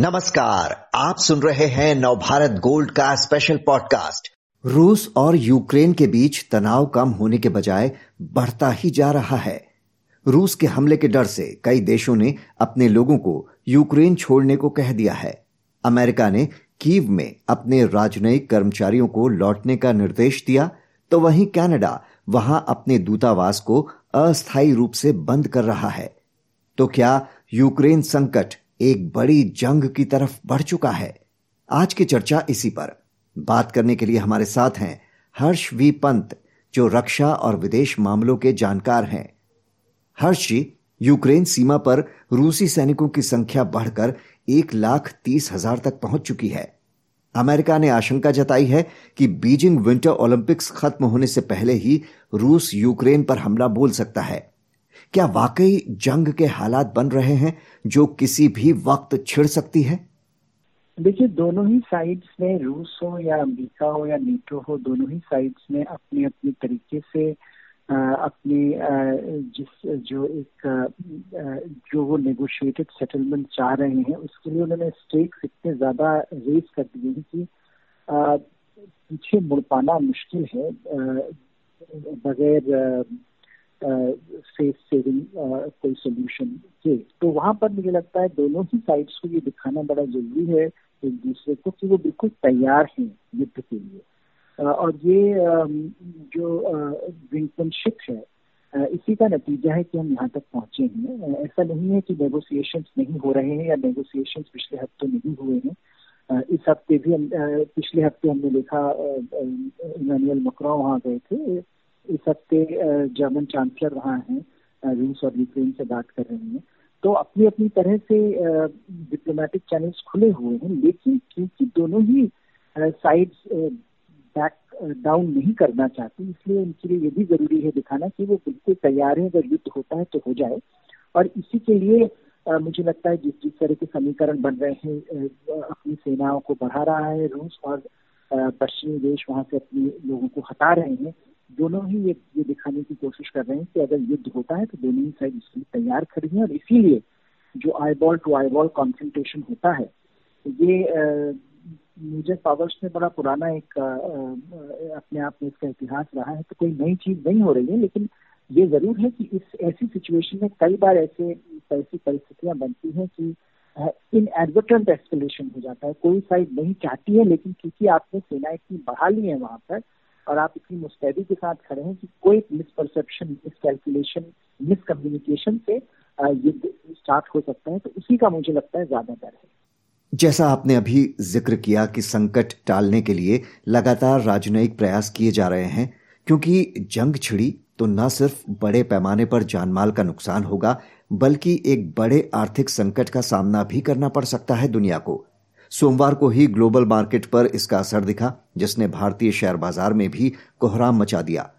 नमस्कार, आप सुन रहे हैं नवभारत गोल्ड का स्पेशल पॉडकास्ट रूस और यूक्रेन के बीच तनाव कम होने के बजाय बढ़ता ही जा रहा है। रूस के हमले के डर से कई देशों ने अपने लोगों को यूक्रेन छोड़ने को कह दिया है। अमेरिका ने कीव में अपने राजनयिक कर्मचारियों को लौटने का निर्देश दिया तो वहीं कनाडा वहाँ अपने दूतावास को अस्थायी रूप से बंद कर रहा है। तो क्या यूक्रेन संकट एक बड़ी जंग की तरफ़ बढ़ चुका है। आज की चर्चा इसी पर। बात करने के लिए हमारे साथ हैं हर्ष वी. पंत, जो रक्षा और विदेश मामलों के जानकार हैं। हर्ष जी, यूक्रेन सीमा पर रूसी सैनिकों की संख्या बढ़कर एक लाख तीस हज़ार तक पहुँच चुकी है। अमेरिका ने आशंका जताई है कि बीजिंग विंटर ओलंपिक्स खत्म होने से पहले ही रूस यूक्रेन पर हमला बोल सकता है। क्या वाकई जंग के हालात बन रहे हैं जो किसी भी वक्त छिड़ सकती है? देखिए, दोनों ही साइड्स में रूस हो या अमेरिका हो या नीटो हो, दोनों ही साइड्स में अपने अपने तरीके से अपनी जिस, जो एक जो वो नेगोशिएटेड सेटलमेंट चाह रहे हैं, उसके लिए उन्होंने स्टेक्स इतने ज़्यादा रेज कर दिए हैं कि पीछे मुड़ पाना मुश्किल है बगैर फेस सेविंग कोई सोल्यूशन के। तो वहाँ पर मुझे लगता है दोनों ही साइड्स को ये दिखाना बड़ा ज़रूरी है एक दूसरे को कि वो बिल्कुल तैयार हैं युद्ध के लिए। और ये जो विंकनशिप है इसी का नतीजा है कि हम यहाँ तक पहुँचे हैं। ऐसा नहीं है कि नेगोशिएशन नहीं हो रहे हैं या नेगोशिएशन पिछले हफ़्ते नहीं हुए हैं। इस हफ़्ते भी हम पिछले हफ़्ते हमने देखा इमानुअल मकरो वहाँ गए थे। इस हफ़्ते जर्मन चांसलर वहाँ हैं रूस और यूक्रेन से बात कर रहे हैं। तो अपनी अपनी तरह से डिप्लोमेटिक चैनल्स खुले हुए हैं, लेकिन क्योंकि दोनों ही साइड्स बैक डाउन नहीं करना चाहती, इसलिए उनके लिए ये भी ज़रूरी है दिखाना कि वो बिल्कुल तैयार है, अगर युद्ध होता है तो हो जाए। और इसी के लिए मुझे लगता है जिस जिस तरह के समीकरण बन रहे हैं अपनी सेनाओं को बढ़ा रहा है, रूस और पश्चिमी देश वहाँ से अपने लोगों को हटा रहे हैं दोनों ही ये ये दिखाने की कोशिश कर रहे हैं कि अगर युद्ध होता है तो दोनों ही साइड इसके लिए तैयार खड़ी है और इसीलिए जो eyeball to eyeball concentration होता है, ये मेजर पावर्स में बड़ा पुराना एक अपने आप में इसका इतिहास रहा है तो कोई नई चीज़ नहीं हो रही है, लेकिन ये ज़रूर है कि इस ऐसी सिचुएशन में कई बार ऐसे ऐसी परिस्थितियाँ बनती हैं कि इन एडवर्टेंट एस्केलेशन हो जाता है। कोई साइड नहीं चाहती है, लेकिन क्योंकि आपने सेना इतनी बढ़ा ली है वहाँ पर और आप इतनी मुस्तैदी के साथ खड़े हैं कि कोई मिसपरसेप्शन मिसकैलकुलेशन मिसकम्युनिकेशन से युद्ध स्टार्ट हो सकता है तो उसी का मुझे लगता है ज़्यादा डर है। जैसा आपने अभी ज़िक्र किया कि संकट टालने के लिए लगातार राजनयिक प्रयास किए जा रहे हैं, क्योंकि जंग छिड़ी तो न सिर्फ़ बड़े पैमाने पर जानमाल का नुकसान होगा, बल्कि एक बड़े आर्थिक संकट का सामना भी करना पड़ सकता है दुनिया को। सोमवार को ही ग्लोबल मार्केट पर इसका असर दिखा जिसने भारतीय शेयर बाज़ार में भी कोहराम मचा दिया।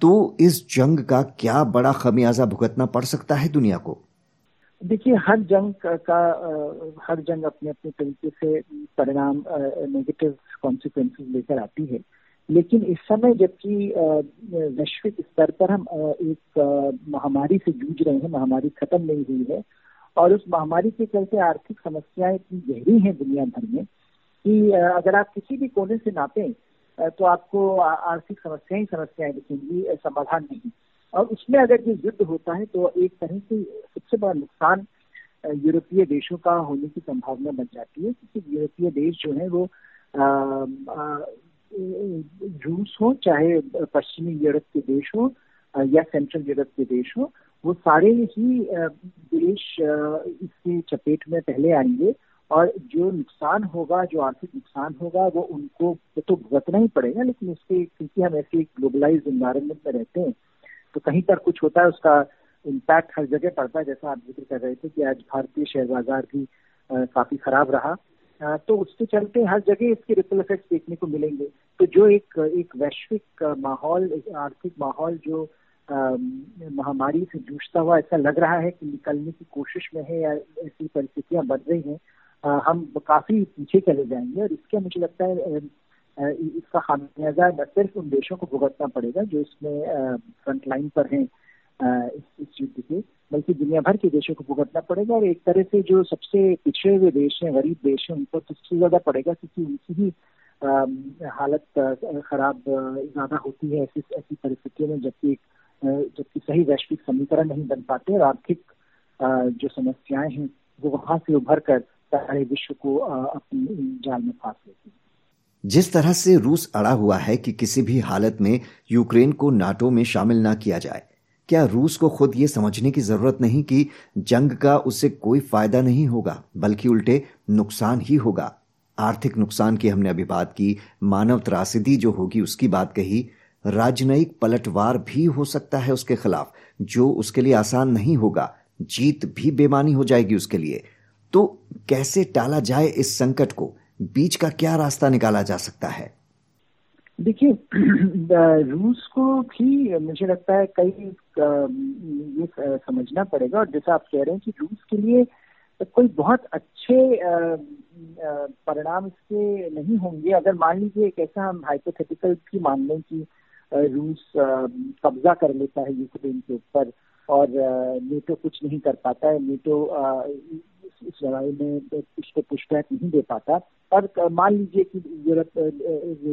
तो इस जंग का क्या बड़ा खमियाजा भुगतना पड़ सकता है दुनिया को? देखिए हर जंग का, हर जंग अपने अपने तरीके से परिणाम नेगेटिव कॉन्सिक्वेंसेस लेकर आती है। लेकिन इस समय जबकि वैश्विक स्तर पर हम एक महामारी से जूझ रहे हैं महामारी खत्म नहीं हुई है और उस महामारी के चलते आर्थिक समस्याएँ इतनी गहरी हैं दुनिया भर में कि अगर आप किसी भी कोने से नापें तो आपको आर्थिक समस्याएँ समस्याएँ दिखेंगी समाधान नहीं। और उसमें अगर ये युद्ध होता है तो एक तरह से सबसे बड़ा नुकसान यूरोपीय देशों का होने की संभावना बन जाती है, क्योंकि यूरोपीय देश जो है वो रूस हो, चाहे पश्चिमी यूरोप के देश हो या सेंट्रल यूरोप के देश हो वो सारे ही देश इसकी चपेट में पहले आएँगे और जो नुकसान होगा, जो आर्थिक नुकसान होगा, वो उनको तो भुगतना ही पड़ेगा, लेकिन उसके, क्योंकि हम ऐसे एक ग्लोबलाइज इन्वायरमेंट में रहते हैं तो कहीं पर कुछ होता है, उसका इम्पैक्ट हर जगह पड़ता है, जैसा आप ज़िक्र कर रहे थे कि आज भारतीय शेयर बाज़ार भी काफ़ी खराब रहा। तो उसके चलते हर जगह इसके रिपल इफ़ेक्ट देखने को मिलेंगे। तो जो एक एक वैश्विक माहौल आर्थिक माहौल जो महामारी से जूझता हुआ ऐसा लग रहा है कि निकलने की कोशिश में है या ऐसी परिस्थितियाँ बन रही हैं। हम काफ़ी पीछे चले जाएँगे और इसके मुझे लगता है इसका खामियाजा न सिर्फ़ उन देशों को भुगतना पड़ेगा जो इसमें फ्रंट लाइन पर हैं इस, युद्ध के बल्कि दुनिया भर के देशों को भुगतना पड़ेगा और एक तरह से जो सबसे पिछड़े हुए देश हैं गरीब देश हैं उनको तो सबसे ज़्यादा पड़ेगा क्योंकि उनकी ही हालत खराब ज़्यादा होती है ऐसी ऐसी परिस्थितियों में जबकि जबकि सही वैश्विक समीकरण नहीं बन पाते और आर्थिक जो समस्याएँ हैं, वो वहाँ से उभर कर सारे विश्व को अपनी जाल में फांस लेती है। जिस तरह से रूस अड़ा हुआ है कि किसी भी हालत में यूक्रेन को नाटो में शामिल ना किया जाए, क्या रूस को खुद ये समझने की ज़रूरत नहीं कि जंग का उससे कोई फ़ायदा नहीं होगा, बल्कि उल्टे नुकसान ही होगा? आर्थिक नुकसान की हमने अभी बात की, मानव त्रासदी जो होगी उसकी बात कही राजनयिक पलटवार भी हो सकता है उसके खिलाफ, जो उसके लिए आसान नहीं होगा। जीत भी बेमानी हो जाएगी उसके लिए। तो कैसे टाला जाए इस संकट को? बीच का क्या रास्ता निकाला जा सकता है? देखिए रूस को भी मुझे लगता है कई ये समझना पड़ेगा। और जैसा आप कह रहे हैं कि रूस के लिए कोई बहुत अच्छे परिणाम इसके नहीं होंगे। अगर मान लीजिए एक ऐसा हम हाइपोथेटिकल की मान लें कि रूस कब्जा कर लेता है यूक्रेन के ऊपर और नेटो कुछ नहीं कर पाता है। नेटो इस लड़ाई में उसको पुशबैक नहीं दे पाता। और मान लीजिए कि यूरोप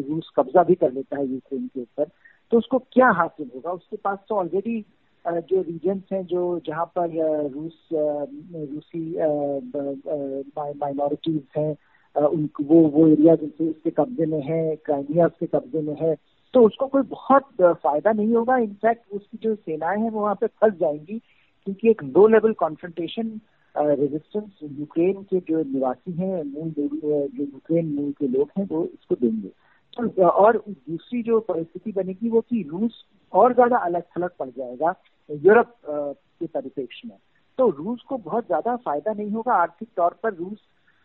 रूस कब्जा भी कर लेता है यूक्रेन के ऊपर तो उसको क्या हासिल होगा? उसके पास तो ऑलरेडी जो रीजन्स हैं, जो जहाँ पर रूस रूसी माइनॉरिटीज हैं उनको वो वो एरिया जिनसे उसके कब्जे में है क्राइमिया उसके कब्जे में है। तो उसको कोई बहुत फ़ायदा नहीं होगा। इनफैक्ट उसकी जो सेनाएँ हैं, वो वहाँ पे फंस जाएँगी, क्योंकि एक low level confrontation resistance Ukraine के जो निवासी हैं, मूल जो यूक्रेन मूल के लोग हैं, वो इसको देंगे। तो और दूसरी जो परिस्थिति बनेगी, वो कि रूस और ज़्यादा अलग थलग पड़ जाएगा यूरोप के परिप्रेक्ष्य में। तो रूस को बहुत ज़्यादा फ़ायदा नहीं होगा। आर्थिक तौर पर रूस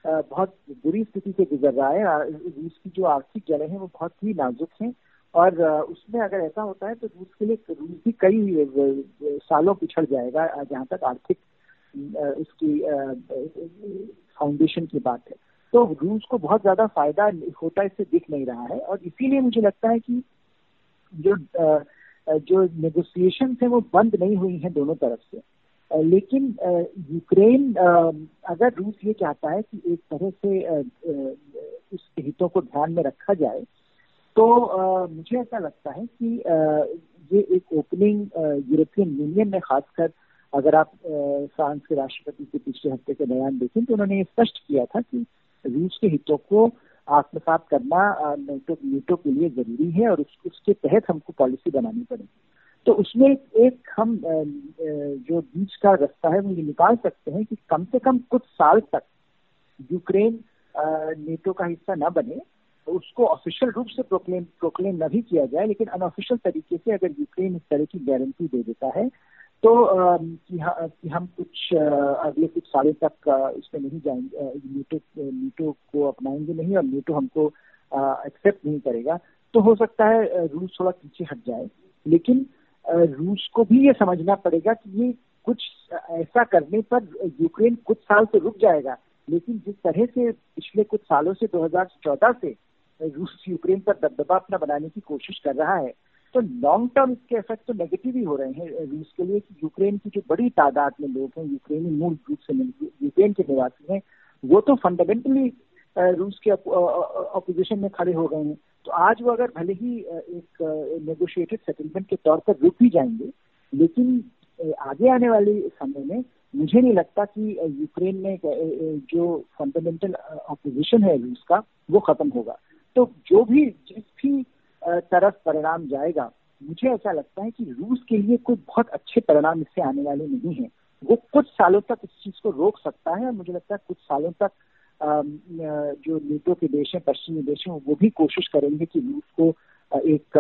बहुत बुरी स्थिति से गुजर रहा है। रूस की जो आर्थिक जड़ें हैं, वो बहुत ही नाजुक हैं। और उसमें अगर ऐसा होता है तो रूस के लिए रूस भी कई सालों पिछड़ जाएगा जहाँ तक आर्थिक उसकी फाउंडेशन की बात है। तो रूस को बहुत ज़्यादा फ़ायदा होता इससे दिख नहीं रहा है और इसीलिए मुझे लगता है कि जो जो नेगोशिएशन है वो बंद नहीं हुई है दोनों तरफ़ से। लेकिन यूक्रेन अगर रूस ये चाहता है कि एक तरह से उसके हितों को ध्यान में रखा जाए तो आ, मुझे ऐसा लगता है कि आ, ये एक ओपनिंग यूरोपियन यूनियन में खासकर अगर आप फ्रांस के राष्ट्रपति के पिछले हफ़्ते के बयान देखें तो उन्होंने ये स्पष्ट किया था कि रूस के हितों को आत्मसात करना नेटो नेटो के लिए ज़रूरी है और उस, उसके तहत हमको पॉलिसी बनानी पड़ेगी। तो उसमें एक हम जो बीच का रास्ता है वो ये निकाल सकते हैं कि कम से कम कुछ साल तक यूक्रेन नेटो का हिस्सा न बने उसको ऑफिशियल रूप से प्रोक्लेम प्रोक्लेम न भी किया जाए लेकिन अनऑफिशियल तरीके से अगर यूक्रेन इस तरह की गारंटी दे देता है तो कि, कि हम कुछ अगले कुछ सालों तक इसमें नहीं जाएँगे नीटो नीटो को अपनाएँगे नहीं और नीटो हमको एक्सेप्ट नहीं करेगा तो हो सकता है रूस थोड़ा पीछे हट जाए। लेकिन रूस को भी ये समझना पड़ेगा कि ये कुछ ऐसा करने पर यूक्रेन कुछ साल से रुक जाएगा लेकिन जिस तरह से पिछले कुछ सालों से 2014 से रूस यूक्रेन पर दबदबा अपना बनाने की कोशिश कर रहा है। तो लॉन्ग टर्म इसके इफ़ेक्ट तो नेगेटिव ही हो रहे हैं रूस के लिए कि यूक्रेन की जो बड़ी तादाद में लोग हैं, यूक्रेनी मूल रूप से यूक्रेन के निवासी हैं, वो तो फंडामेंटली रूस के अपोजिशन में खड़े हो गए हैं। तो आज वो अगर भले ही एक नेगोशिएटेड सेटलमेंट के तौर पर रुक भी जाएँगे, लेकिन आगे आने वाले समय में मुझे नहीं लगता कि यूक्रेन में जो फंडामेंटल अपोजिशन है रूस का, वो खत्म होगा। तो जो भी जिस भी तरफ़ परिणाम जाएगा, मुझे ऐसा लगता है कि रूस के लिए कोई बहुत अच्छे परिणाम इससे आने वाले नहीं है। वो कुछ सालों तक इस चीज़ को रोक सकता है और मुझे लगता है कुछ सालों तक जो नेटो के देश हैं, पश्चिमी देश हैं, वो भी कोशिश करेंगे कि रूस को एक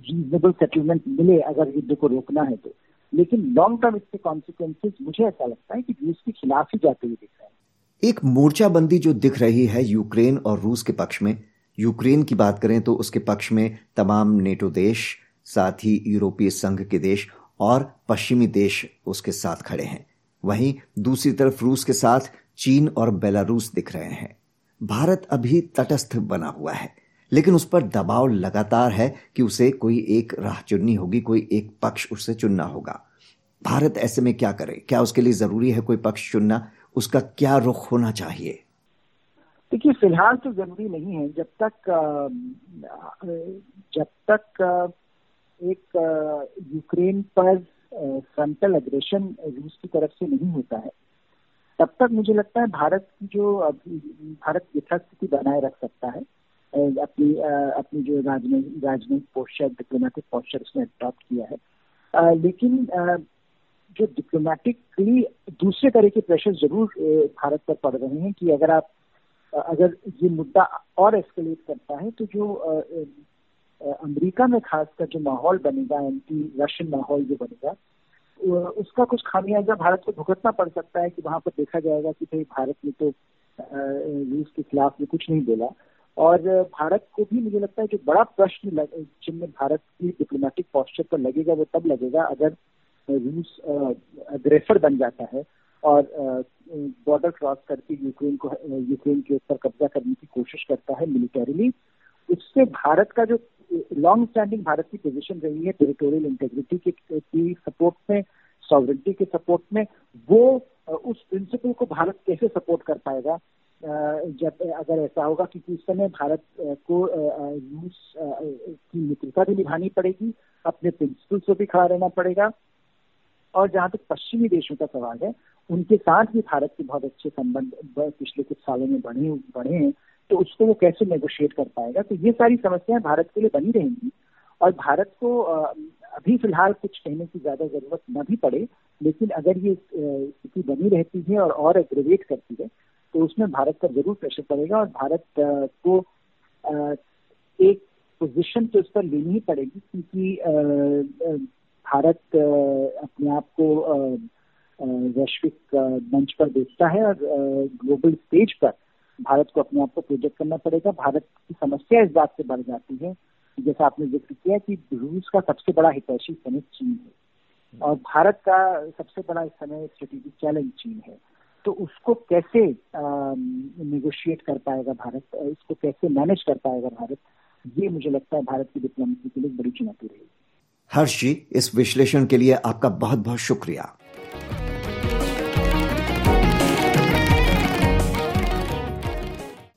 रीजनेबल सेटलमेंट मिले अगर युद्ध को रोकना है तो। लेकिन लॉन्ग टर्म इसके कॉन्सिक्वेंसेज मुझे ऐसा लगता है कि रूस के खिलाफ ही जाते हुए दिख रहे हैं। एक मोर्चाबंदी जो दिख रही है यूक्रेन और रूस के पक्ष में, यूक्रेन की बात करें तो उसके पक्ष में तमाम नेटो देश, साथ ही यूरोपीय संघ के देश और पश्चिमी देश उसके साथ खड़े हैं। वहीं दूसरी तरफ़ रूस के साथ चीन और बेलारूस दिख रहे हैं। भारत अभी तटस्थ बना हुआ है, लेकिन उस पर दबाव लगातार है कि उसे कोई एक राह चुननी होगी, कोई एक पक्ष उसे चुनना होगा। भारत ऐसे में क्या करे? क्या उसके लिए ज़रूरी है कोई पक्ष चुनना? उसका क्या रुख होना चाहिए? देखिए, फ़िलहाल तो ज़रूरी नहीं है। जब तक जब तक एक यूक्रेन पर फ्रंटल एग्रेशन रूस की तरफ़ से नहीं होता है, तब तक मुझे लगता है भारत की जो भारत यथास्थिति बनाए रख सकता है। अपनी अपनी जो राजनीतिक राजनीतिक पोस्चर डिप्लोमेटिक पोस्चर उसने अडॉप्ट किया है। लेकिन जो डिप्लोमेटिकली दूसरे तरह के प्रेशर ज़रूर भारत पर पड़ रहे हैं कि अगर आप अगर ये मुद्दा और एस्केलेट करता है तो जो अमेरिका में खासकर जो माहौल बनेगा एंटी रशियन माहौल जो बनेगा उसका कुछ खामियाजा भारत को भुगतना पड़ सकता है कि वहाँ पर देखा जाएगा कि भाई भारत ने तो रूस के खिलाफ में कुछ नहीं बोला। और भारत को भी मुझे लगता है जो बड़ा प्रश्न जिनमें भारत की डिप्लोमेटिक पॉस्चर पर लगेगा, वो तब लगेगा अगर रूस अग्रेसर बन जाता है और बॉर्डर क्रॉस करके यूक्रेन को यूक्रेन के ऊपर कब्जा करने की कोशिश करता है मिलिटरीली उससे भारत का जो लॉन्ग स्टैंडिंग भारत की पोजीशन रही है टेरिटोरियल इंटेग्रिटी के, की सपोर्ट में सॉवरिटी के सपोर्ट में, वो उस प्रिंसिपल को भारत कैसे सपोर्ट कर पाएगा? जब, अगर ऐसा होगा क्योंकि उस समय भारत को रूस की मित्रता भी निभानी पड़ेगी, अपने प्रिंसिपल्स को भी खड़ा रहना पड़ेगा। और जहाँ तक पश्चिमी देशों का सवाल है, उनके साथ भी भारत के बहुत अच्छे संबंध पिछले कुछ सालों में बढ़े बढ़े हैं तो उसको वो कैसे नेगोशिएट कर पाएगा? तो ये सारी समस्याएँ भारत के लिए बनी रहेंगी। और भारत को अभी फ़िलहाल कुछ कहने की ज़्यादा ज़रूरत न भी पड़े, लेकिन अगर ये स्थिति बनी रहती है और और एग्रेवेट करती है तो उसमें भारत का ज़रूर प्रेशर पड़ेगा और भारत को एक पोजीशन तो इस पर लेनी ही पड़ेगी, क्योंकि भारत अपने आप को वैश्विक मंच पर देखता है और ग्लोबल स्टेज पर भारत को अपने आप को प्रोजेक्ट करना पड़ेगा। भारत की समस्या इस बात से बढ़ जाती है, जैसा आपने ज़िक्र किया कि रूस का सबसे बड़ा हितैषी सैनिक चीन है और भारत का सबसे बड़ा इस समय स्ट्रेटेजिक चैलेंज चीन है। तो उसको कैसे निगोशिएट कर पाएगा भारत? इसको कैसे मैनेज कर पाएगा भारत? ये मुझे लगता है भारत की डिप्लोमेसी के लिए बड़ी चुनौती रहेगी। हर्ष इस विश्लेषण के लिए आपका बहुत बहुत शुक्रिया।